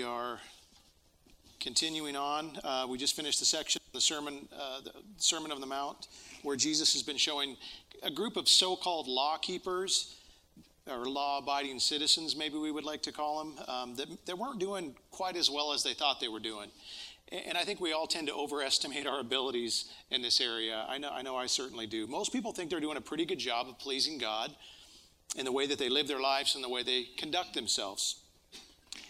We are continuing on. Uh, we just finished the section, the sermon, uh, the Sermon of the Mount, where Jesus has been showing a group of so-called law keepers or law-abiding citizens, maybe we would like to call them, um, that, that weren't doing quite as well as they thought they were doing. And I think we all tend to overestimate our abilities in this area. I know, I know I certainly do. Most people think they're doing a pretty good job of pleasing God in the way that they live their lives and the way they conduct themselves.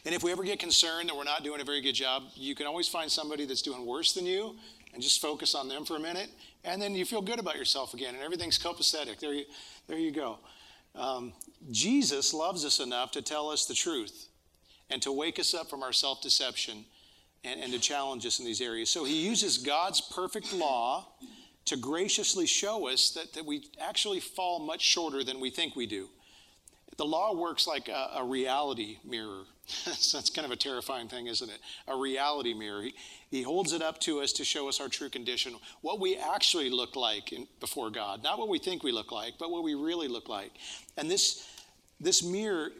And if we ever get concerned that we're not doing a very good job, you can always find somebody that's doing worse than you and just focus on them for a minute. And then you feel good about yourself again, and everything's copacetic. There you, there you go. Um, Jesus loves us enough to tell us the truth and to wake us up from our self deception and, and to challenge us in these areas. So he uses God's perfect law to graciously show us that, that we actually fall much shorter than we think we do. The law works like a, a reality mirror. that's kind of a terrifying thing, isn't it? A reality mirror. He, he holds it up to us to show us our true condition, what we actually look like in, before God. Not what we think we look like, but what we really look like. And this, this mirror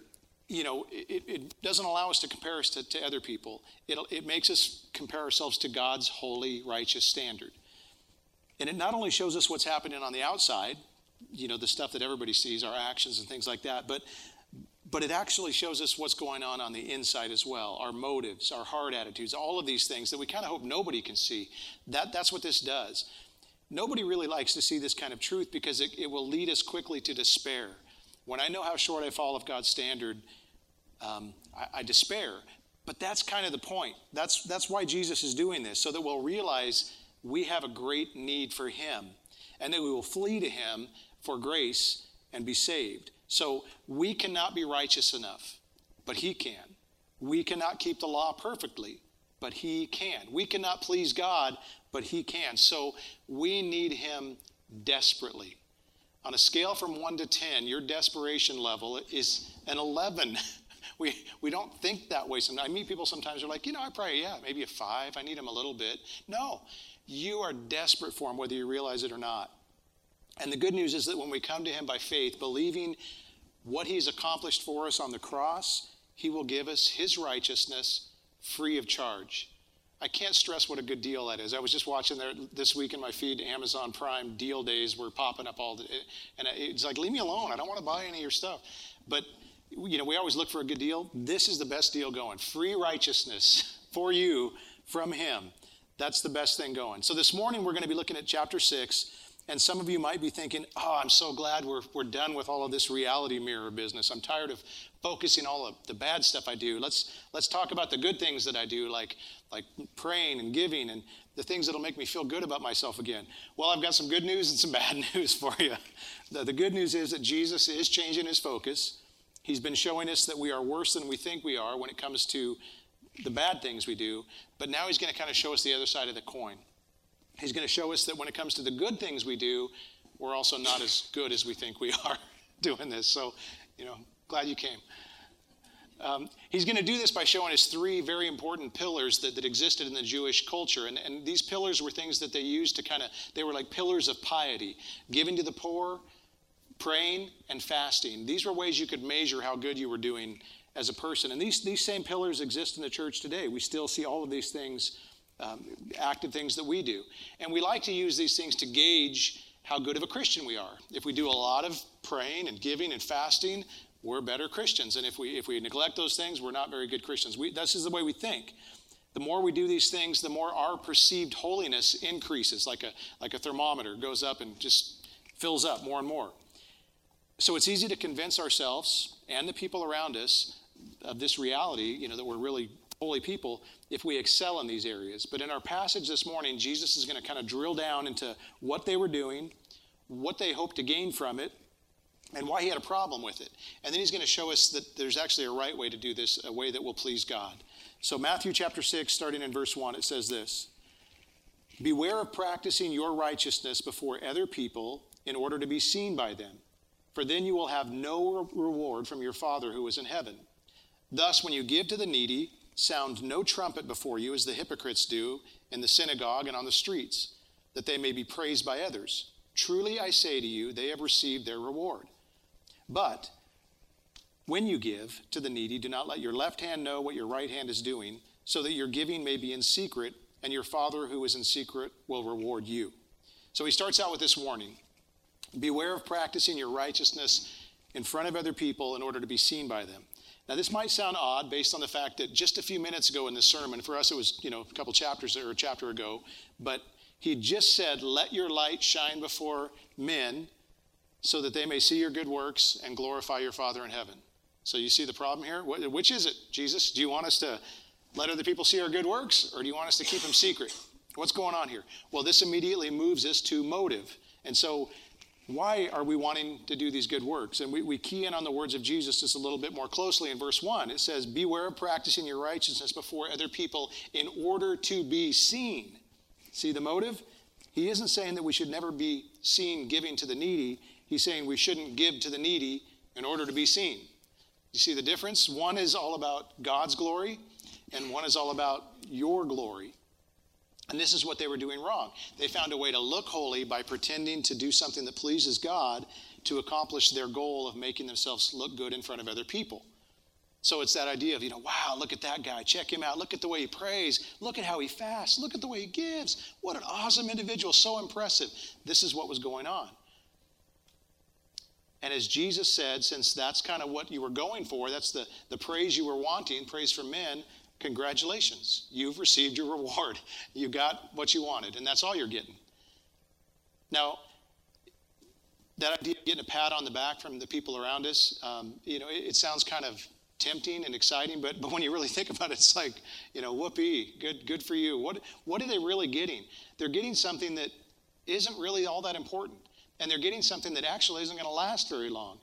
you know, it, it, doesn't allow us to compare us to, to other people. It, it makes us compare ourselves to God's holy, righteous standard. And it not only shows us what's happening on the outside, you know, the stuff that everybody sees, our actions and things like that, but but it actually shows us what's going on on the inside as well our motives our heart attitudes all of these things that we kind of hope nobody can see. That, that's what this does. Nobody really likes to see this kind of truth because it, it will lead us quickly to despair. When i know how short i fall of god's standard um, I, I despair. But that's kind of the point. That's, that's why jesus is doing this so that we'll realize we have a great need for Him and that we will flee to Him for grace and be saved. So we cannot be righteous enough, but He can. We cannot keep the law perfectly, but He can. We cannot please God, but He can. So we need Him desperately. On a scale from 1 to 10, your desperation level is an 11. we, we don't think that way sometimes. I meet people sometimes they're like, you know, I pray, yeah, maybe a 5. I need Him a little bit. No, you are desperate for him, whether you realize it or not. And the good news is that when we come to him by faith, believing what he's accomplished for us on the cross, he will give us his righteousness free of charge. I can't stress what a good deal that is. I was just watching there this week in my feed, Amazon Prime deal days were popping up all the, and it's like, leave me alone. I don't want to buy any of your stuff. But you know, we always look for a good deal. This is the best deal going. Free righteousness for you from him. That's the best thing going. So this morning we're going to be looking at chapter 6. And some of you might be thinking, oh, I'm so glad we're, we're done with all of this reality mirror business. I'm tired of focusing all of the bad stuff I do. Let's, let's talk about the good things that I do, like, like praying and giving and the things that'll make me feel good about myself again. Well, I've got some good news and some bad news for you. The, the good news is that Jesus is changing his focus. He's been showing us that we are worse than we think we are when it comes to the bad things we do, but now he's going to kind of show us the other side of the coin. He's going to show us that when it comes to the good things we do, we're also not as good as we think we are doing this. So, you know, glad you came. Um, he's going to do this by showing us three very important pillars that, that existed in the Jewish culture. And, and these pillars were things that they used to kind of, they were like pillars of piety giving to the poor, praying, and fasting. These were ways you could measure how good you were doing as a person. And these, these same pillars exist in the church today. We still see all of these things, um, active things that we do. And we like to use these things to gauge how good of a Christian we are. If we do a lot of praying and giving and fasting, we're better Christians. And if we, if we neglect those things, we're not very good Christians. We, this is the way we think. The more we do these things, the more our perceived holiness increases, like a, like a thermometer goes up and just fills up more and more. So it's easy to convince ourselves and the people around us of this reality, you know, that we're really holy people if we excel in these areas. But in our passage this morning, Jesus is going to kind of drill down into what they were doing, what they hoped to gain from it, and why he had a problem with it. And then he's going to show us that there's actually a right way to do this, a way that will please God. So, Matthew chapter 6, starting in verse 1, it says this Beware of practicing your righteousness before other people in order to be seen by them, for then you will have no reward from your Father who is in heaven. Thus, when you give to the needy, sound no trumpet before you, as the hypocrites do in the synagogue and on the streets, that they may be praised by others. Truly, I say to you, they have received their reward. But When you give to the needy, do not let your left hand know what your right hand is doing, so that your giving may be in secret, and your Father who is in secret will reward you. So he starts out with this warning Beware of practicing your righteousness in front of other people in order to be seen by them. Now, this might sound odd based on the fact that just a few minutes ago in the sermon, for us it was, you know, a couple chapters or a chapter ago, but he just said, Let your light shine before men so that they may see your good works and glorify your Father in heaven. So you see the problem here? Which is it, Jesus? Do you want us to let other people see our good works, or do you want us to keep them secret? What's going on here? Well, this immediately moves us to motive. And so, why are we wanting to do these good works? And we, we key in on the words of Jesus just a little bit more closely in verse 1. It says, Beware of practicing your righteousness before other people in order to be seen. See the motive? He isn't saying that we should never be seen giving to the needy. He's saying we shouldn't give to the needy in order to be seen. You see the difference? One is all about God's glory, and one is all about your glory. And this is what they were doing wrong. They found a way to look holy by pretending to do something that pleases God to accomplish their goal of making themselves look good in front of other people. So it's that idea of, you know, wow, look at that guy. Check him out. Look at the way he prays. Look at how he fasts. Look at the way he gives. What an awesome individual. So impressive. This is what was going on. And as Jesus said, since that's kind of what you were going for, that's the, the praise you were wanting, praise from men, congratulations. You've received your reward. You got what you wanted, and that's all you're getting. Now, that idea of getting a pat on the back from the people around us, um, you know, it, it, sounds kind of tempting and exciting, but, but when you really think about it, it's like, you know, whoopee, good, good for you. What, what are they really getting? They're getting something that isn't really all that important and they're getting something that actually isn't going to last very long.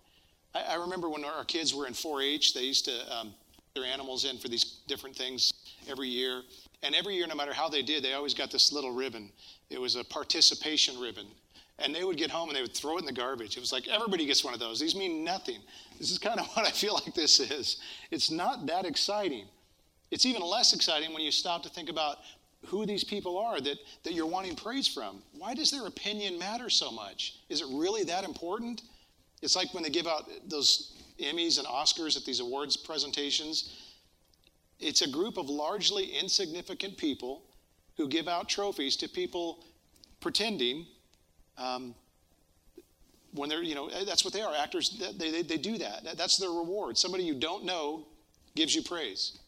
I, I, remember when our kids were in 4-H, they used to um, their animals in for these different things every year, and every year, no matter how they did, they always got this little ribbon. It was a participation ribbon, and they would get home and they would throw it in the garbage. It was like everybody gets one of those. These mean nothing. This is kind of what I feel like this is. It's not that exciting. It's even less exciting when you stop to think about who these people are that, that you're wanting praise from. Why does their opinion matter so much? Is it really that important? It's like when they give out those Emmys and Oscars at these awards presentations. It's a group of largely insignificant people who give out trophies to people pretending um, when they're, you know, that's what they are. Actors, they, they, they do that. That's their reward. Somebody you don't know gives you praise.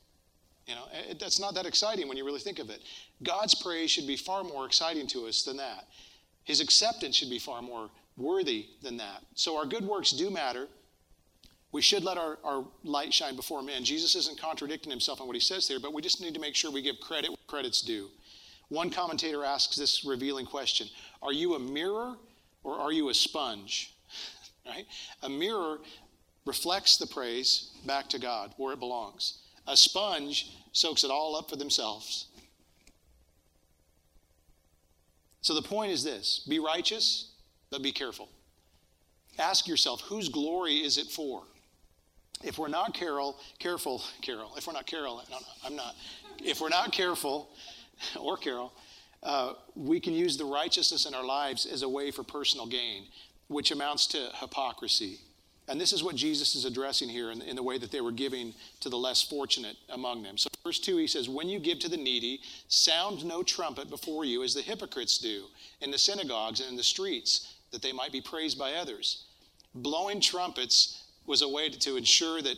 You know, that's not that exciting when you really think of it. God's praise should be far more exciting to us than that. His acceptance should be far more worthy than that. So our good works do matter. We should let our, our light shine before men. Jesus isn't contradicting himself on what he says here, but we just need to make sure we give credit where credit's due. One commentator asks this revealing question Are you a mirror or are you a sponge? right? A mirror reflects the praise back to God where it belongs. A sponge soaks it all up for themselves. So the point is this be righteous, but be careful. Ask yourself, whose glory is it for? If we're not careful, careful, Carol, if we're not Carol, no, no, I'm not. If we're not careful, or Carol, uh, we can use the righteousness in our lives as a way for personal gain, which amounts to hypocrisy. And this is what Jesus is addressing here in, in, the way that they were giving to the less fortunate among them. So, verse 2, he says, When you give to the needy, sound no trumpet before you, as the hypocrites do in the synagogues and in the streets, that they might be praised by others. Blowing trumpets was a way to, to ensure that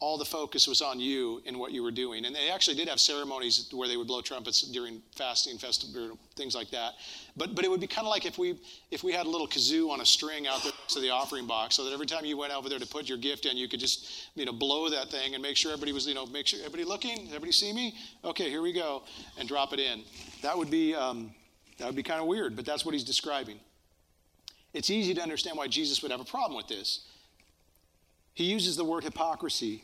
all the focus was on you and what you were doing. And they actually did have ceremonies where they would blow trumpets during fasting, festival, things like that. But but it would be kind of like if we if we had a little kazoo on a string out there to the offering box, so that every time you went over there to put your gift in, you could just you know blow that thing and make sure everybody was you know make sure everybody looking, everybody see me. Okay, here we go, and drop it in. That would be um, that would be kind of weird, but that's what he's describing. It's easy to understand why Jesus would have a problem with this. He uses the word hypocrisy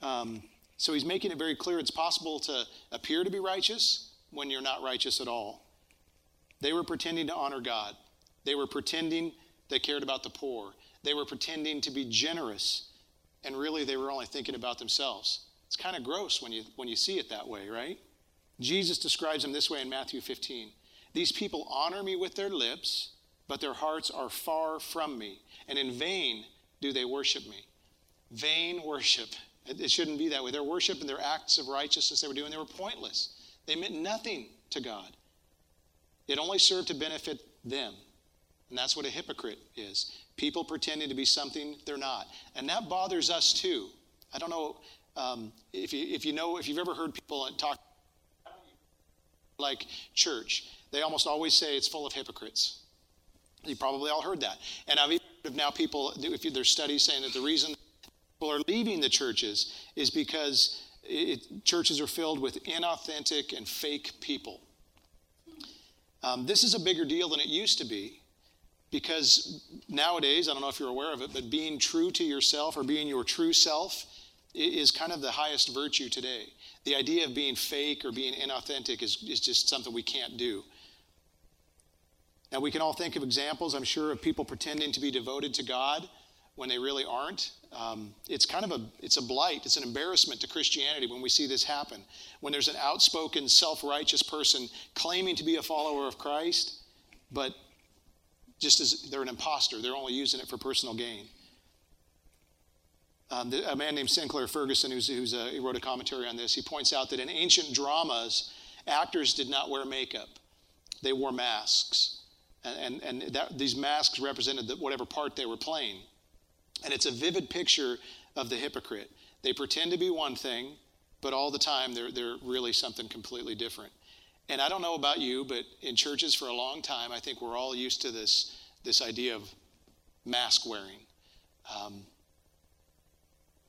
um, so he's making it very clear it's possible to appear to be righteous when you're not righteous at all. They were pretending to honor God, they were pretending they cared about the poor, they were pretending to be generous, and really they were only thinking about themselves. It's kind of gross when you, when you see it that way, right? Jesus describes them this way in Matthew 15 These people honor me with their lips, but their hearts are far from me, and in vain do they worship me. vain worship. It, shouldn't be that way. Their worship and their acts of righteousness they were doing, they were pointless. They meant nothing to God. It only served to benefit them. And that's what a hypocrite is. People pretending to be something they're not. And that bothers us too. I don't know um, if, you, if you know, if you've ever heard people talk like church, they almost always say it's full of hypocrites. You probably all heard that. And I've even now people, if there's studies saying that the reason people are leaving the churches is because it, churches are filled with inauthentic and fake people. Um, this is a bigger deal than it used to be because nowadays, I don't know if you're aware of it, but being true to yourself or being your true self is kind of the highest virtue today. The idea of being fake or being inauthentic is, is just something we can't do. Now, we can all think of examples, I'm sure, of people pretending to be devoted to God when they really aren't. Um, it's kind of a it's a blight. It's an embarrassment to Christianity when we see this happen. When there's an outspoken, self-righteous person claiming to be a follower of Christ, but just as they're an impostor, they're only using it for personal gain. Um, the, a man named Sinclair Ferguson, who's, who's a, he wrote a commentary on this, he points out that in ancient dramas, actors did not wear makeup; they wore masks, and, and, and that, these masks represented the, whatever part they were playing. And it's a vivid picture of the hypocrite. They pretend to be one thing, but all the time they're, they're really something completely different. And I don't know about you, but in churches for a long time, I think we're all used to this, this idea of mask wearing. Um,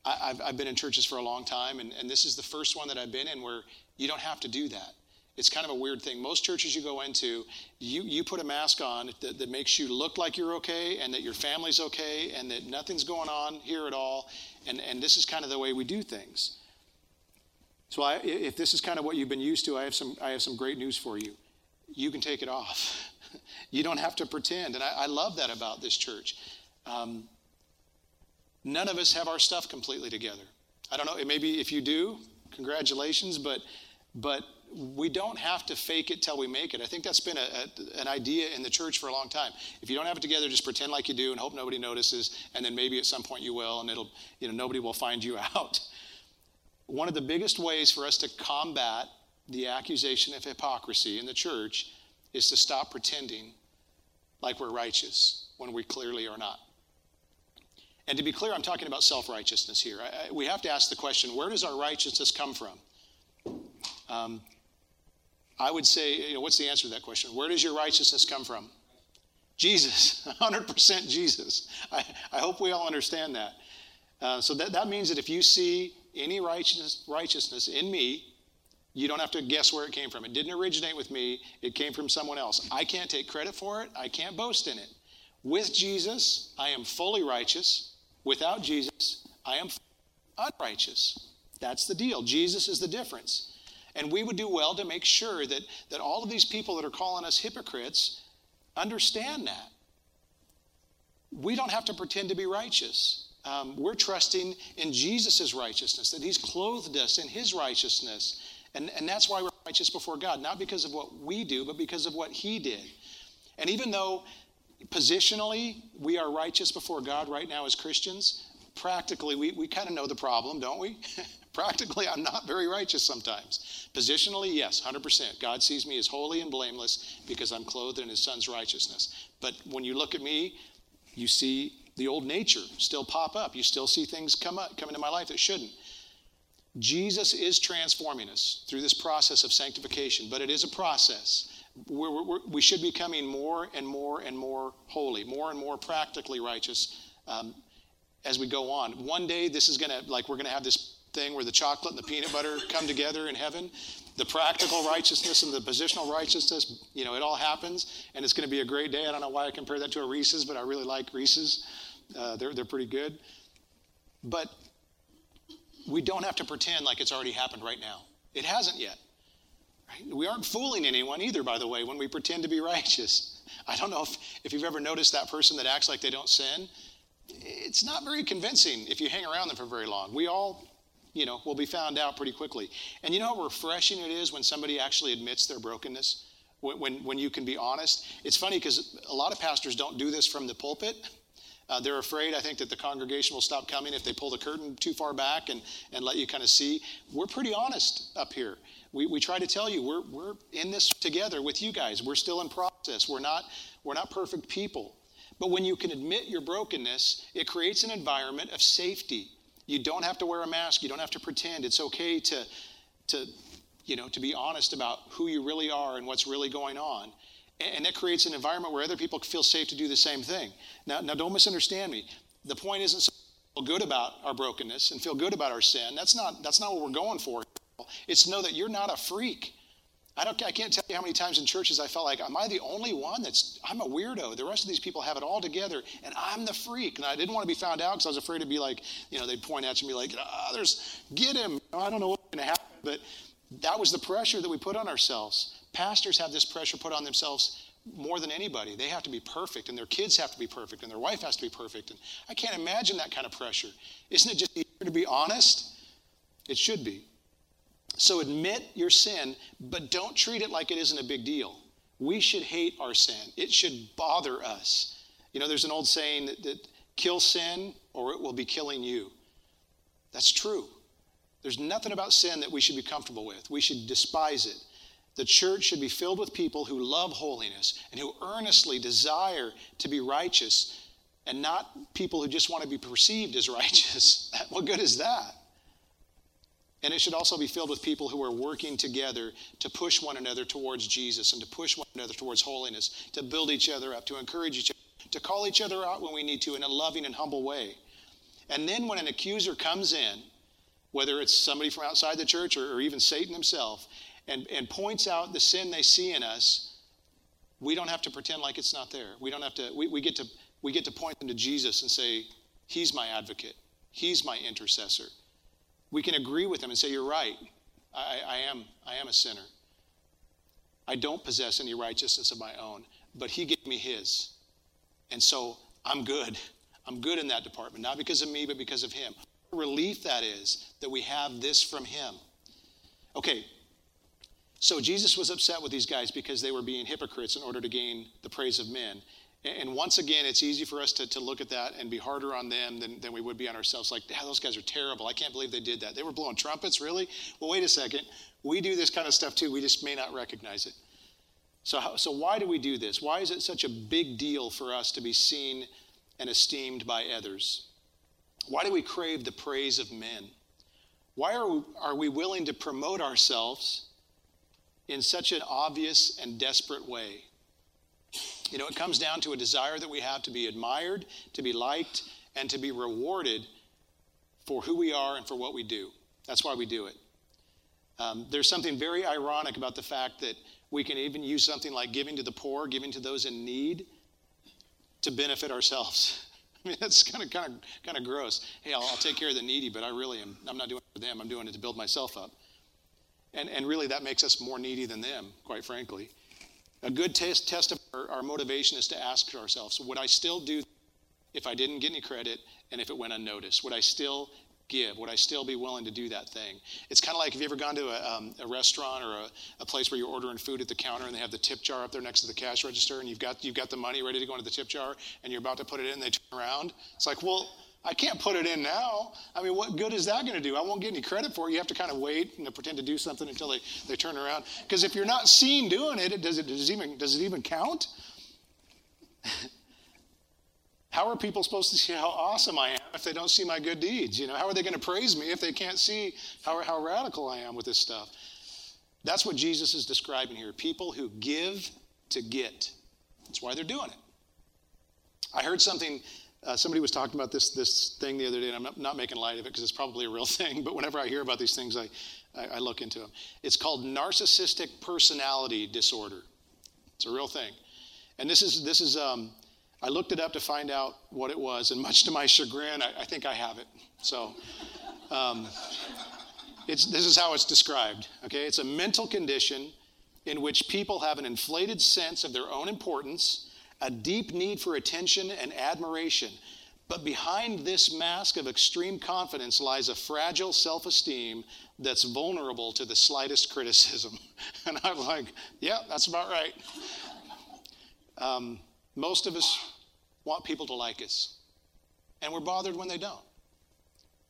I, have I've been in churches for a long time, and, and this is the first one that I've been in where you don't have to do that. It's kind of a weird thing. Most churches you go into, you, you put a mask on that, that makes you look like you're okay and that your family's okay and that nothing's going on here at all. And, and this is kind of the way we do things. So I, if this is kind of what you've been used to, I have some, I have some great news for you. You can take it off. you don't have to pretend. And I, I love that about this church. Um, none of us have our stuff completely together. I don't know, maybe if you do, congratulations, but, but we don't have to fake it till we make it. I think that's been a, a, an idea in the church for a long time. If you don't have it together, just pretend like you do and hope nobody notices, and then maybe at some point you will, and it'll, you know, nobody will find you out. One of the biggest ways for us to combat the accusation of hypocrisy in the church is to stop pretending like we're righteous when we clearly are not. And to be clear, I'm talking about self righteousness here. I, I, we have to ask the question where does our righteousness come from? Um, I would say, you know, what's the answer to that question? Where does your righteousness come from? Jesus, 100% Jesus. I, I hope we all understand that. Uh, so that, that means that if you see any righteousness, righteousness in me, you don't have to guess where it came from. It didn't originate with me, it came from someone else. I can't take credit for it, I can't boast in it. With Jesus, I am fully righteous. Without Jesus, I am unrighteous. That's the deal. Jesus is the difference. And we would do well to make sure that, that all of these people that are calling us hypocrites understand that. We don't have to pretend to be righteous. Um, we're trusting in Jesus' righteousness, that He's clothed us in His righteousness. And, and that's why we're righteous before God, not because of what we do, but because of what He did. And even though positionally we are righteous before God right now as Christians, practically we, we kind of know the problem, don't we? Practically, I'm not very righteous sometimes. Positionally, yes, 100%. God sees me as holy and blameless because I'm clothed in his son's righteousness. But when you look at me, you see the old nature still pop up. You still see things come up, come into my life that shouldn't. Jesus is transforming us through this process of sanctification, but it is a process. We're, we're, we should be becoming more and more and more holy, more and more practically righteous um, as we go on. One day, this is going to, like, we're going to have this thing where the chocolate and the peanut butter come together in heaven. The practical righteousness and the positional righteousness, you know, it all happens, and it's going to be a great day. I don't know why I compare that to a Reese's, but I really like Reese's. Uh, they're, they're pretty good. But we don't have to pretend like it's already happened right now. It hasn't yet. Right? We aren't fooling anyone either, by the way, when we pretend to be righteous. I don't know if, if you've ever noticed that person that acts like they don't sin. It's not very convincing if you hang around them for very long. We all you know, will be found out pretty quickly. And you know how refreshing it is when somebody actually admits their brokenness? When, when, when you can be honest? It's funny because a lot of pastors don't do this from the pulpit, Uh, they're afraid, I think, that the congregation will stop coming if they pull the curtain too far back and, and let you kind of see. We're pretty honest up here. We, we try to tell you we're, we're in this together with you guys. We're still in process. We're not, we're not perfect people. But when you can admit your brokenness, it creates an environment of safety. You don't have to wear a mask. You don't have to pretend. It's okay to, to, you know, to be honest about who you really are and what's really going on. And that creates an environment where other people feel safe to do the same thing. Now, now don't misunderstand me. The point isn't to feel good about our brokenness and feel good about our sin. That's not, that's not what we're going for. It's know that you're not a freak. I, don't, I can't tell you how many times in churches I felt like, am I the only one that's, I'm a weirdo. The rest of these people have it all together, and I'm the freak. And I didn't want to be found out because I was afraid to be like, you know, they'd point at you and be like, ah, there's, get him. I don't know what's going to happen. But that was the pressure that we put on ourselves. Pastors have this pressure put on themselves more than anybody. They have to be perfect, and their kids have to be perfect, and their wife has to be perfect. And I can't imagine that kind of pressure. Isn't it just easier to be honest? It should be. So admit your sin, but don't treat it like it isn't a big deal. We should hate our sin, it should bother us. You know, there's an old saying that, that kill sin or it will be killing you. That's true. There's nothing about sin that we should be comfortable with. We should despise it. The church should be filled with people who love holiness and who earnestly desire to be righteous and not people who just want to be perceived as righteous. what good is that? And it should also be filled with people who are working together to push one another towards Jesus and to push one another towards holiness, to build each other up, to encourage each other, to call each other out when we need to in a loving and humble way. And then when an accuser comes in, whether it's somebody from outside the church or, or even Satan himself, and, and points out the sin they see in us, we don't have to pretend like it's not there. We don't have to, we, we, get to, we get to point them to Jesus and say, He's my advocate, He's my intercessor. We can agree with him and say, You're right. I, I, am, I am a sinner. I don't possess any righteousness of my own, but he gave me his. And so I'm good. I'm good in that department, not because of me, but because of him. Relief that is that we have this from him. Okay, so Jesus was upset with these guys because they were being hypocrites in order to gain the praise of men. And once again, it's easy for us to, to look at that and be harder on them than, than we would be on ourselves. Like, yeah, those guys are terrible. I can't believe they did that. They were blowing trumpets, really? Well, wait a second. We do this kind of stuff too. We just may not recognize it. So, how, so why do we do this? Why is it such a big deal for us to be seen and esteemed by others? Why do we crave the praise of men? Why are we, are we willing to promote ourselves in such an obvious and desperate way? You know, it comes down to a desire that we have to be admired, to be liked, and to be rewarded for who we are and for what we do. That's why we do it. Um, there's something very ironic about the fact that we can even use something like giving to the poor, giving to those in need, to benefit ourselves. I mean, that's kind of kind of kind of gross. Hey, I'll, I'll, take care of the needy, but I really am. I'm not doing it for them. I'm doing it to build myself up. And and really, that makes us more needy than them, quite frankly. A good test, test of our, our motivation is to ask ourselves would I still do if I didn't get any credit and if it went unnoticed? Would I still give? Would I still be willing to do that thing? It's kind of like have you ever gone to a, um, a restaurant or a, a, place where you're ordering food at the counter and they have the tip jar up there next to the cash register and you've got, you've got the money ready to go into the tip jar and you're about to put it in and they turn around? It's like, well, I can't put it in now. I mean, what good is that going to do? I won't get any credit for it. You have to kind of wait and pretend to do something until they, they turn around. Because if you're not seen doing it, does it, does it, even, does it even count? how are people supposed to see how awesome I am if they don't see my good deeds? You know, how are they going to praise me if they can't see how, how radical I am with this stuff? That's what Jesus is describing here. People who give to get. That's why they're doing it. I heard something uh, somebody was talking about this this thing the other day, and I'm not, making light of it because it's probably a real thing. But whenever I hear about these things, I, I, I look into them. It's called narcissistic personality disorder. It's a real thing, and this is this is. Um, I looked it up to find out what it was, and much to my chagrin, I, I think I have it. So. Um, it's, this is how it's described. Okay, it's a mental condition in which people have an inflated sense of their own importance a deep need for attention and admiration. But behind this mask of extreme confidence lies a fragile self esteem that's vulnerable to the slightest criticism. And I'm like, yeah, that's about right. Um, most of us want people to like us. and we're bothered when they don't.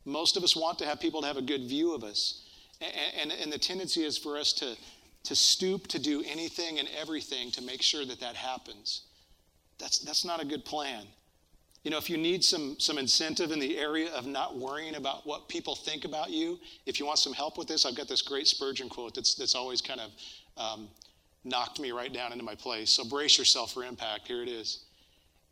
Most of us want to have people to have a good view of us. And, and, and the tendency is for us to, to stoop to do anything and everything to make sure that that happens. That's, that's not a good plan. You know, if you need some, some incentive in the area of not worrying about what people think about you, if you want some help with this, I've got this great Spurgeon quote that's, that's always kind of um, knocked me right down into my place. So brace yourself for impact. Here it is.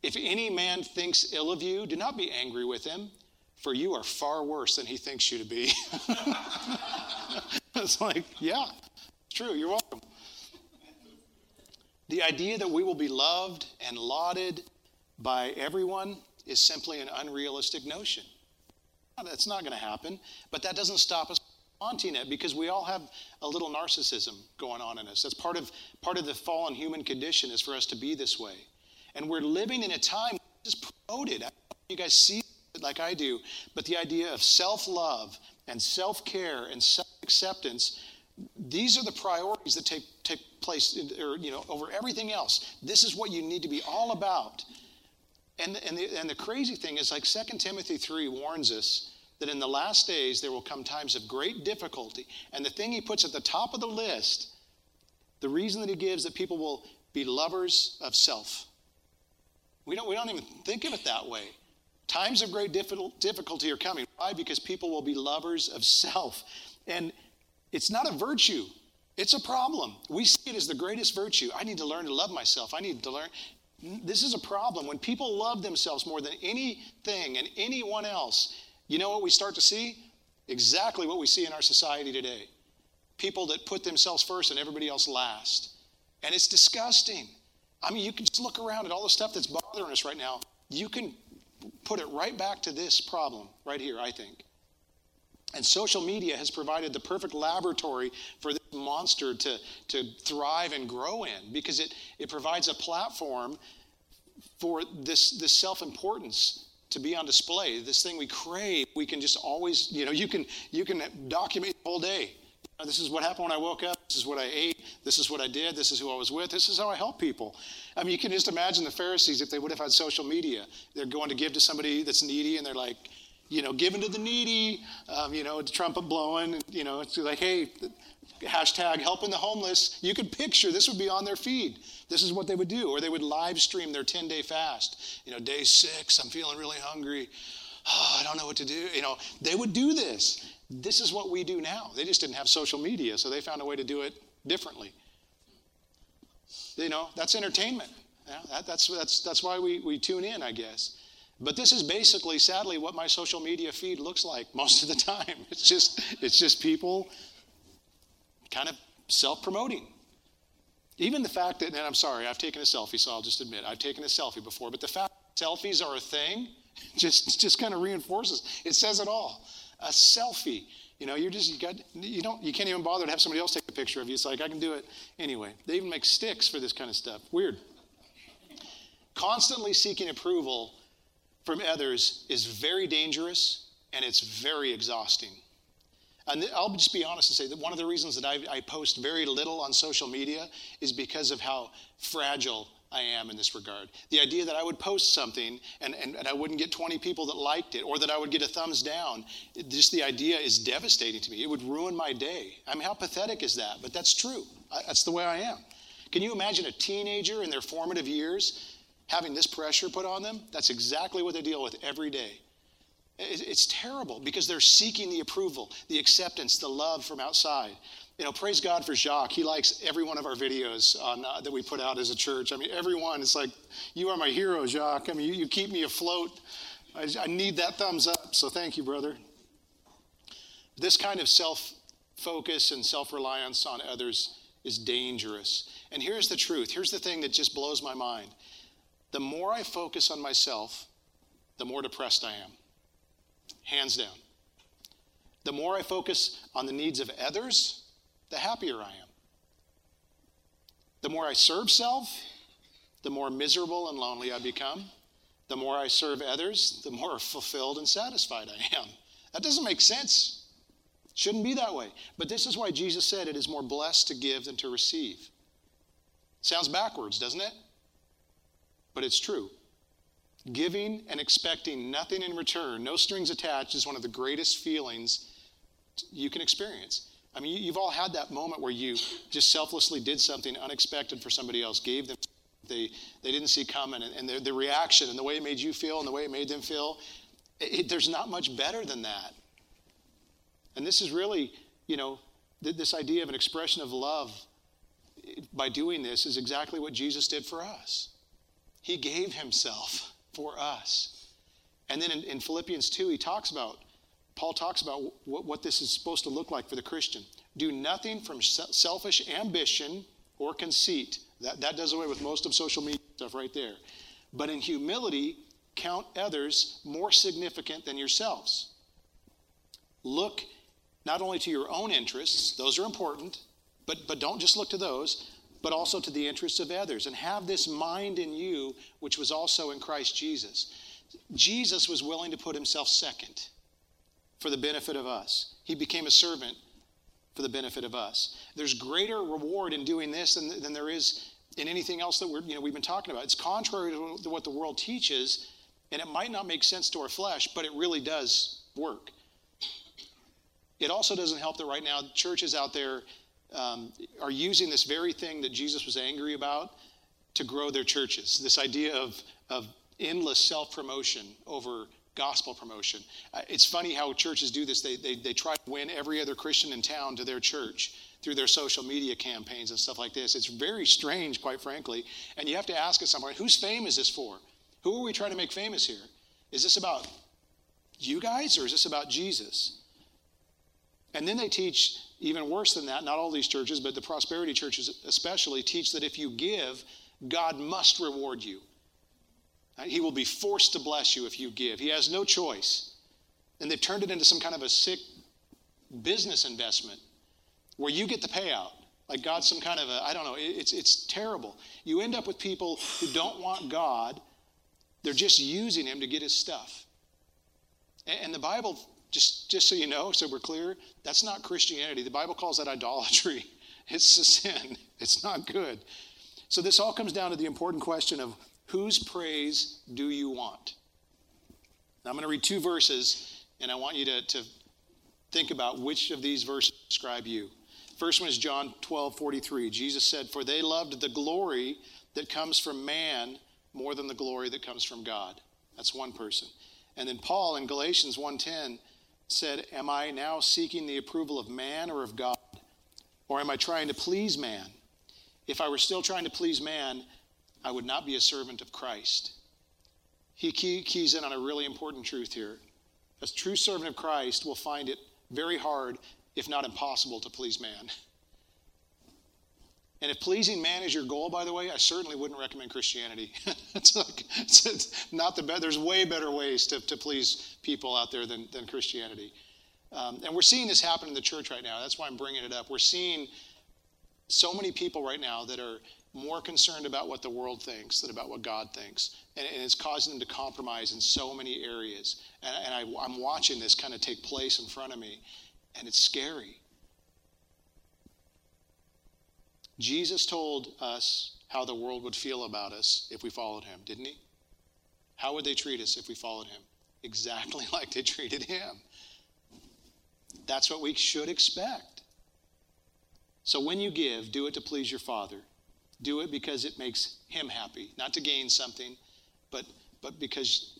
If any man thinks ill of you, do not be angry with him, for you are far worse than he thinks you to be. it's like, yeah, true. You're welcome. The idea that we will be loved and lauded by everyone is simply an unrealistic notion. That's not going to happen, but that doesn't stop us wanting it because we all have a little narcissism going on in us. That's part of part of the fallen human condition is for us to be this way. And we're living in a time is promoted. you guys see it like I do, but the idea of self-love and self-care and self-acceptance these are the priorities that take, take place or, you know, over everything else. This is what you need to be all about. And, and, the, and the crazy thing is, like 2 Timothy 3 warns us that in the last days there will come times of great difficulty. And the thing he puts at the top of the list, the reason that he gives that people will be lovers of self. We don't, we don't even think of it that way. Times of great difficulty are coming. Why? Because people will be lovers of self. And it's not a virtue, it's a problem. We see it as the greatest virtue. I need to learn to love myself. I need to learn. This is a problem. When people love themselves more than anything and anyone else, you know what we start to see? Exactly what we see in our society today. People that put themselves first and everybody else last. And it's disgusting. I mean, you can just look around at all the stuff that's bothering us right now. You can put it right back to this problem right here, I think. And social media has provided the perfect laboratory for this monster to, to thrive and grow in because it, it provides a platform for this, this self importance to be on display. This thing we crave, we can just always, you know, you can, you can document the whole day. This is what happened when I woke up. This is what I ate. This is what I did. This is who I was with. This is how I help people. I mean, you can just imagine the Pharisees if they would have had social media. They're going to give to somebody that's needy, and they're like, you know, giving to the needy, um, you know, trumpet blowing, you know, it's like, hey, hashtag helping the homeless. You could picture this would be on their feed. This is what they would do. Or they would live stream their 10 day fast. You know, day six, I'm feeling really hungry. Oh, I don't know what to do. You know, they would do this. This is what we do now. They just didn't have social media, so they found a way to do it differently. You know, that's entertainment. Yeah, that, that's, that's, that's why we, we tune in, I guess. But this is basically, sadly, what my social media feed looks like most of the time. It's just, it's just people kind of self-promoting. Even the fact that, and I'm sorry, I've taken a selfie, so I'll just admit I've taken a selfie before, but the fact selfies are a thing just, just kind of reinforces. It says it all. A selfie. You know, you're just you got you don't you can't even bother to have somebody else take a picture of you. It's like I can do it anyway. They even make sticks for this kind of stuff. Weird. Constantly seeking approval from others is very dangerous and it's very exhausting. And I'll just be honest and say that one of the reasons that I, I, post very little on social media is because of how fragile I am in this regard. The idea that I would post something and, and, and I wouldn't get 20 people that liked it or that I would get a thumbs down, just the idea is devastating to me. It would ruin my day. I mean, how pathetic is that? But that's true. I, that's the way I am. Can you imagine a teenager in their formative years having this pressure put on them, that's exactly what they deal with every day. It's terrible because they're seeking the approval, the acceptance, the love from outside. You know, praise God for Jacques. He likes every one of our videos on, uh, that we put out as a church. I mean, everyone. It's like, you are my hero, Jacques. I mean, you, you keep me afloat. I, I need that thumbs up. So thank you, brother. This kind of self focus and self reliance on others is dangerous. And here's the truth. Here's the thing that just blows my mind the more I focus on myself, the more depressed I am. Hands down. The more I focus on the needs of others, the happier I am. The more I serve self, the more miserable and lonely I become. The more I serve others, the more fulfilled and satisfied I am. That doesn't make sense. Shouldn't be that way. But this is why Jesus said it is more blessed to give than to receive. Sounds backwards, doesn't it? But it's true. Giving and expecting nothing in return, no strings attached, is one of the greatest feelings you can experience. I mean, you've all had that moment where you just selflessly did something unexpected for somebody else, gave them they, they didn't see coming, and, and the, the reaction and the way it made you feel and the way it made them feel, it, there's not much better than that. And this is really, you know, th- this idea of an expression of love by doing this is exactly what Jesus did for us. He gave himself for us. And then in, in Philippians 2, he talks about, Paul talks about what, what this is supposed to look like for the Christian. Do nothing from selfish ambition or conceit. That, that does away with most of social media stuff right there. But in humility, count others more significant than yourselves. Look not only to your own interests, those are important, but, but don't just look to those, but also to the interests of others. And have this mind in you, which was also in Christ Jesus. Jesus was willing to put himself second for the benefit of us. He became a servant for the benefit of us. There's greater reward in doing this than, than there is in anything else that we're, you know, we've been talking about. It's contrary to what the world teaches, and it might not make sense to our flesh, but it really does work. It also doesn't help that right now churches out there um, are using this very thing that Jesus was angry about to grow their churches. This idea of, of endless self promotion over gospel promotion. Uh, it's funny how churches do this. They, they, they try to win every other Christian in town to their church through their social media campaigns and stuff like this. It's very strange, quite frankly. And you have to ask at some point, whose fame is this for? Who are we trying to make famous here? Is this about you guys or is this about Jesus? And then they teach even worse than that, not all these churches, but the prosperity churches especially teach that if you give, God must reward you. He will be forced to bless you if you give. He has no choice. And they've turned it into some kind of a sick business investment where you get the payout. Like God's some kind of a, I don't know, it's, it's terrible. You end up with people who don't want God, they're just using Him to get His stuff. And, the Bible, just, just so you know, so we're clear, that's not Christianity. The Bible calls that idolatry. It's a sin, it's not good. So this all comes down to the important question of whose praise do you want? Now I'm going to read two verses, and I want you to, to think about which of these verses describe you. First one is John 12, 43. Jesus said, For they loved the glory that comes from man more than the glory that comes from God. That's one person. And then Paul in Galatians 1:10 said, Am I now seeking the approval of man or of God? Or am I trying to please man? If I were still trying to please man, I would not be a servant of Christ. He keys in on a really important truth here. A true servant of Christ will find it very hard, if not impossible, to please man. And if pleasing man is your goal, by the way, I certainly wouldn't recommend Christianity. it's, like, it's, not the best. There's way better ways to, to please people out there than, than Christianity. Um, and we're seeing this happen in the church right now. That's why I'm bringing it up. We're seeing so many people right now that are more concerned about what the world thinks than about what God thinks. And, and it's causing them to compromise in so many areas. And, and I, I'm watching this kind of take place in front of me, and it's scary. Jesus told us how the world would feel about us if we followed him, didn't he? How would they treat us if we followed him? Exactly like they treated him. That's what we should expect. So when you give, do it to please your Father. Do it because it makes him happy, not to gain something, but, but because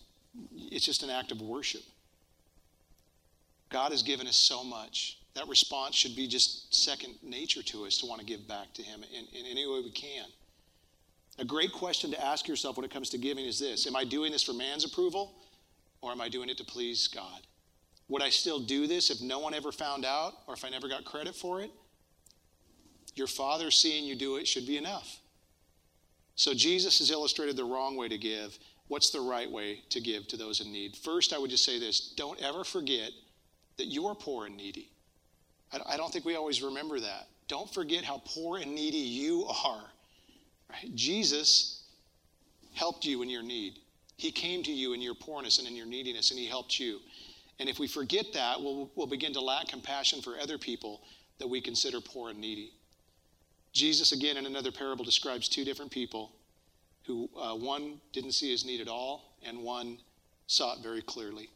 it's just an act of worship. God has given us so much. That response should be just second nature to us to want to give back to him in, in any way we can. A great question to ask yourself when it comes to giving is this Am I doing this for man's approval or am I doing it to please God? Would I still do this if no one ever found out or if I never got credit for it? Your father seeing you do it should be enough. So Jesus has illustrated the wrong way to give. What's the right way to give to those in need? First, I would just say this don't ever forget that you are poor and needy. I don't think we always remember that. Don't forget how poor and needy you are. Right? Jesus helped you in your need. He came to you in your poorness and in your neediness, and He helped you. And if we forget that, we'll, we'll begin to lack compassion for other people that we consider poor and needy. Jesus, again, in another parable, describes two different people who uh, one didn't see his need at all, and one saw it very clearly.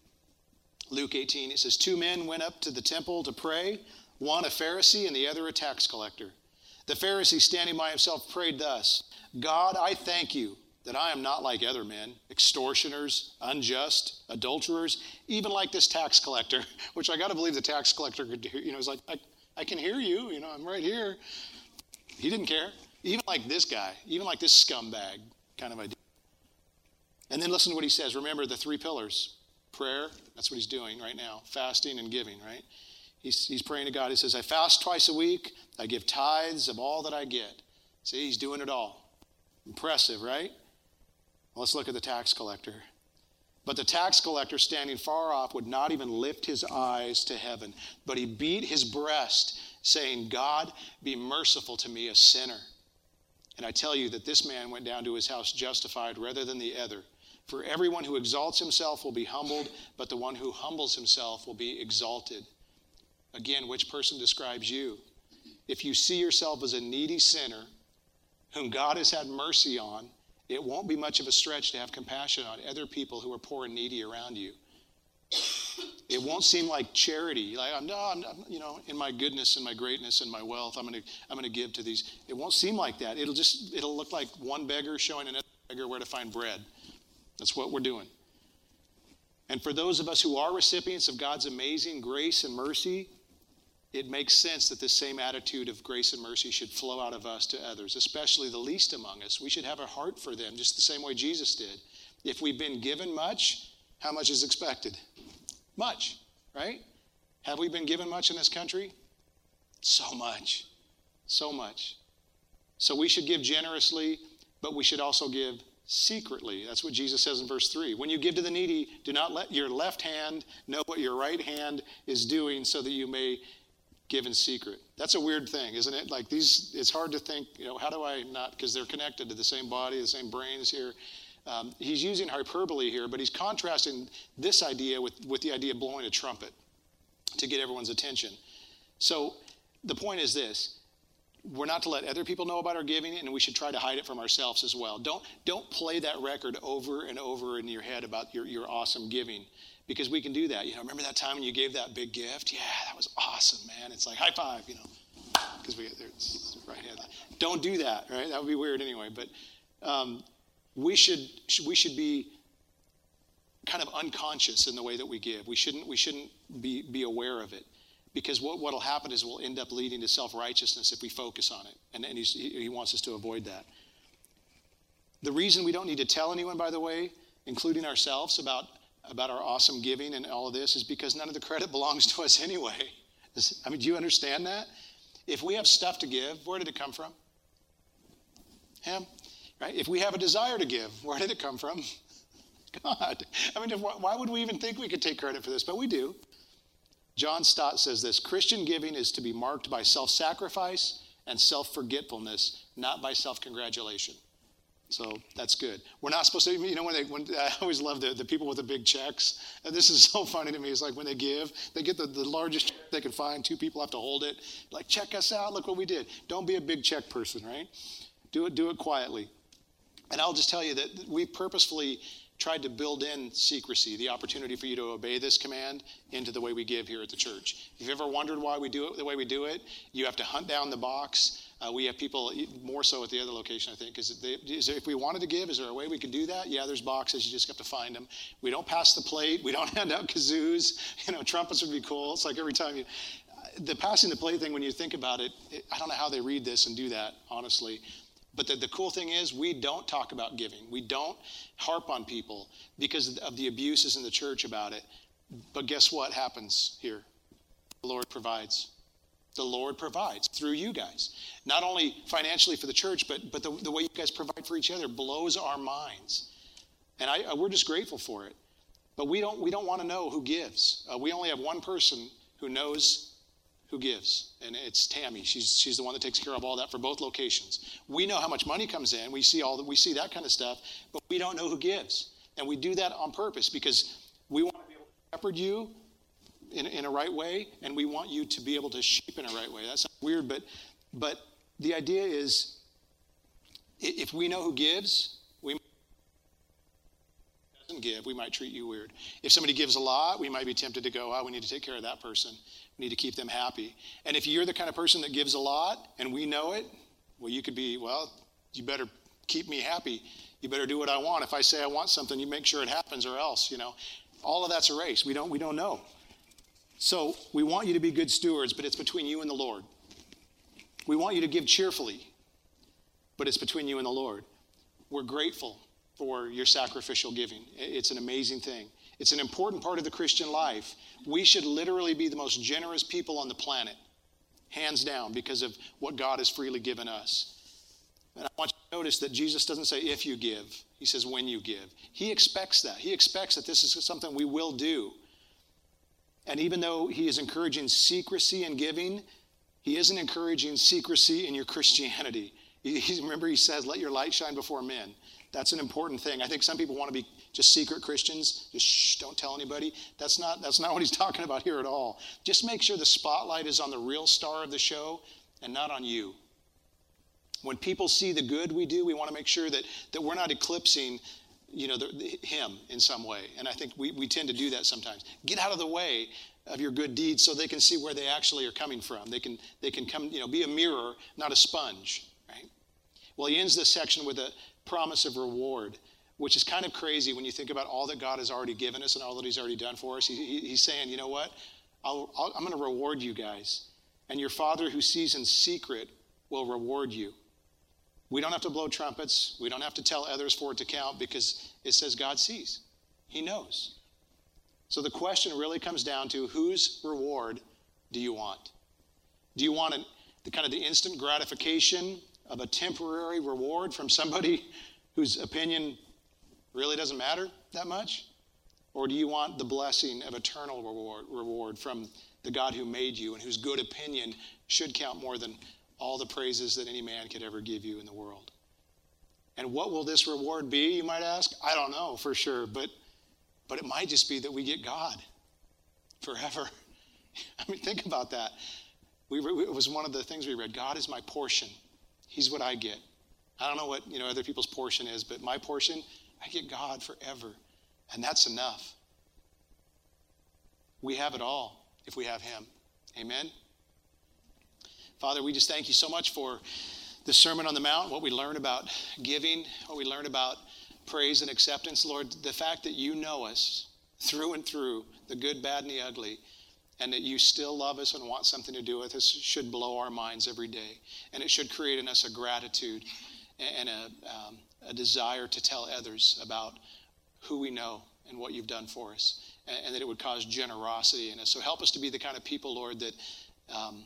Luke 18, it says, Two men went up to the temple to pray, one a Pharisee and the other a tax collector. The Pharisee, standing by himself, prayed thus God, I thank you that I am not like other men, extortioners, unjust, adulterers, even like this tax collector, which I got to believe the tax collector could do. You know, he's like, I, I can hear you, you know, I'm right here. He didn't care. Even like this guy, even like this scumbag kind of idea. And then listen to what he says. Remember the three pillars prayer, that's what he's doing right now, fasting and giving, right? He's, he's praying to God. He says, I fast twice a week, I give tithes of all that I get. See, he's doing it all. Impressive, right? Let's look at the tax collector. But the tax collector, standing far off, would not even lift his eyes to heaven, but he beat his breast, saying, God, be merciful to me, a sinner. And I tell you that this man went down to his house justified rather than the other. For everyone who exalts himself will be humbled, but the one who humbles himself will be exalted. Again, which person describes you? If you see yourself as a needy sinner whom God has had mercy on, it won't be much of a stretch to have compassion on other people who are poor and needy around you. It won't seem like charity. Like no, I'm, you know, in my goodness and my greatness and my wealth, I'm going to, I'm going to give to these. It won't seem like that. It'll just, it'll look like one beggar showing another beggar where to find bread. That's what we're doing. And for those of us who are recipients of God's amazing grace and mercy, it makes sense that this same attitude of grace and mercy should flow out of us to others, especially the least among us. We should have a heart for them, just the same way Jesus did. If we've been given much, how much is expected? Much, right? Have we been given much in this country? So much. So much. So we should give generously, but we should also give secretly. That's what Jesus says in verse 3. When you give to the needy, do not let your left hand know what your right hand is doing so that you may give in secret. That's a weird thing, isn't it? Like these, it's hard to think, you know, how do I not, because they're connected to the same body, the same brains here. Um, he's using hyperbole here, but he's contrasting this idea with, with the idea of blowing a trumpet to get everyone's attention. So the point is this we're not to let other people know about our giving and we should try to hide it from ourselves as well don't don't play that record over and over in your head about your, your awesome giving because we can do that. You know, remember that time when you gave that big gift? Yeah, that was awesome, man. It's like high five, you know, because we there's right hand. Don't do that, right? That would be weird anyway. But um, we should we should be kind of unconscious in the way that we give. We shouldn't we shouldn't be be aware of it. Because what will happen is we'll end up leading to self righteousness if we focus on it. And, and he wants us to avoid that. The reason we don't need to tell anyone, by the way, including ourselves, about about our awesome giving and all of this is because none of the credit belongs to us anyway. I mean, do you understand that? If we have stuff to give, where did it come from? Him, right? If we have a desire to give, where did it come from? God. I mean, if, why would we even think we could take credit for this? But we do. John Stott says this Christian giving is to be marked by self sacrifice and self forgetfulness, not by self congratulation. So that's good. We're not supposed to, you know, when they, when, I always love the, the people with the big checks. And this is so funny to me. It's like when they give, they get the, the largest check they can find. Two people have to hold it. Like, check us out. Look what we did. Don't be a big check person, right? Do it, do it quietly. And I'll just tell you that we purposefully tried to build in secrecy, the opportunity for you to obey this command into the way we give here at the church. If you've ever wondered why we do it the way we do it, you have to hunt down the box uh, we have people more so at the other location, I think. Is, is if we wanted to give, is there a way we could do that? Yeah, there's boxes. You just have to find them. We don't pass the plate. We don't hand out kazoos. You know, trumpets would be cool. It's like every time you, the passing the plate thing. When you think about it, it I don't know how they read this and do that, honestly. But the, the cool thing is, we don't talk about giving. We don't harp on people because of the abuses in the church about it. But guess what happens here? The Lord provides the Lord provides through you guys. Not only financially for the church, but, but the, the way you guys provide for each other blows our minds. And I, we're just grateful for it. But we don't, we don't want to know who gives. Uh, we only have one person who knows who gives, and it's Tammy. She's, she's the one that takes care of all that for both locations. We know how much money comes in. We see all that. We see that kind of stuff, but we don't know who gives, and we do that on purpose because we want to be able to shepherd you in, in a right way, and we want you to be able to sheep in a right way. That's weird, but but the idea is if we know who gives, we doesn't give, we might treat you weird. If somebody gives a lot, we might be tempted to go, oh, we need to take care of that person. We need to keep them happy. And if you're the kind of person that gives a lot and we know it, well, you could be, well, you better keep me happy. You better do what I want. If I say I want something, you make sure it happens or else, you know. All of that's a race. We don't, we don't know. So we want you to be good stewards, but it's between you and the Lord. We want you to give cheerfully, but it's between you and the Lord. We're grateful for your sacrificial giving. It's an amazing thing. It's an important part of the Christian life. We should literally be the most generous people on the planet, hands down, because of what God has freely given us. And I want you to notice that Jesus doesn't say if you give, he says when you give. He expects that. He expects that this is something we will do. And even though he is encouraging secrecy in giving, he isn't encouraging secrecy in your Christianity. He, remember, he says, Let your light shine before men. That's an important thing. I think some people want to be just secret Christians, just shh, don't tell anybody. That's not, that's not what he's talking about here at all. Just make sure the spotlight is on the real star of the show and not on you. When people see the good we do, we want to make sure that, that we're not eclipsing you know, the, the, him in some way. And I think we, we tend to do that sometimes. Get out of the way of your good deeds so they can see where they actually are coming from. They can, they can come, you know, be a mirror, not a sponge, right? Well, he ends this section with a promise of reward, which is kind of crazy when you think about all that God has already given us and all that he's already done for us. He, he, he's saying, you know what? I'll, I'll, I'm going to reward you guys. And your Father who sees in secret will reward you. We don't have to blow trumpets. We don't have to tell others for it to count because it says God sees. He knows. So the question really comes down to whose reward do you want? Do you want the kind of the instant gratification of a temporary reward from somebody whose opinion really doesn't matter that much? Or do you want the blessing of eternal reward, reward from the God who made you and whose good opinion should count more than all the praises that any man could ever give you in the world. And what will this reward be, you might ask? I don't know for sure, but, but it might just be that we get God forever. I mean, think about that. We, it was one of the things we read God is my portion, He's what I get. I don't know what you know other people's portion is, but my portion, I get God forever. And that's enough. We have it all if we have Him. Amen. Father, we just thank you so much for the Sermon on the Mount, what we learn about giving, what we learn about praise and acceptance. Lord, the fact that you know us through and through, the good, bad, and the ugly, and that you still love us and want something to do with us should blow our minds every day. And it should create in us a gratitude and a, um, a desire to tell others about who we know and what you've done for us, and, and, that it would cause generosity in us. So help us to be the kind of people, Lord, that. Um,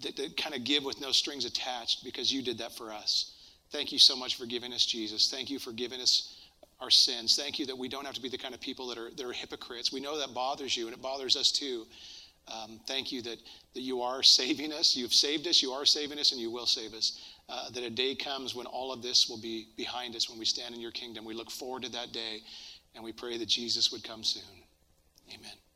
that, that kind of give with no strings attached because you did that for us. Thank you so much for giving us Jesus. Thank you for giving us our sins. Thank you that we don't have to be the kind of people that are, that are hypocrites. We know that bothers you, and it bothers us too. Um, thank you that, that you are saving us. You've saved us, you are saving us, and you will save us. Uh, that a day comes when all of this will be behind us when we stand in your kingdom. We look forward to that day, and we pray that Jesus would come soon. Amen.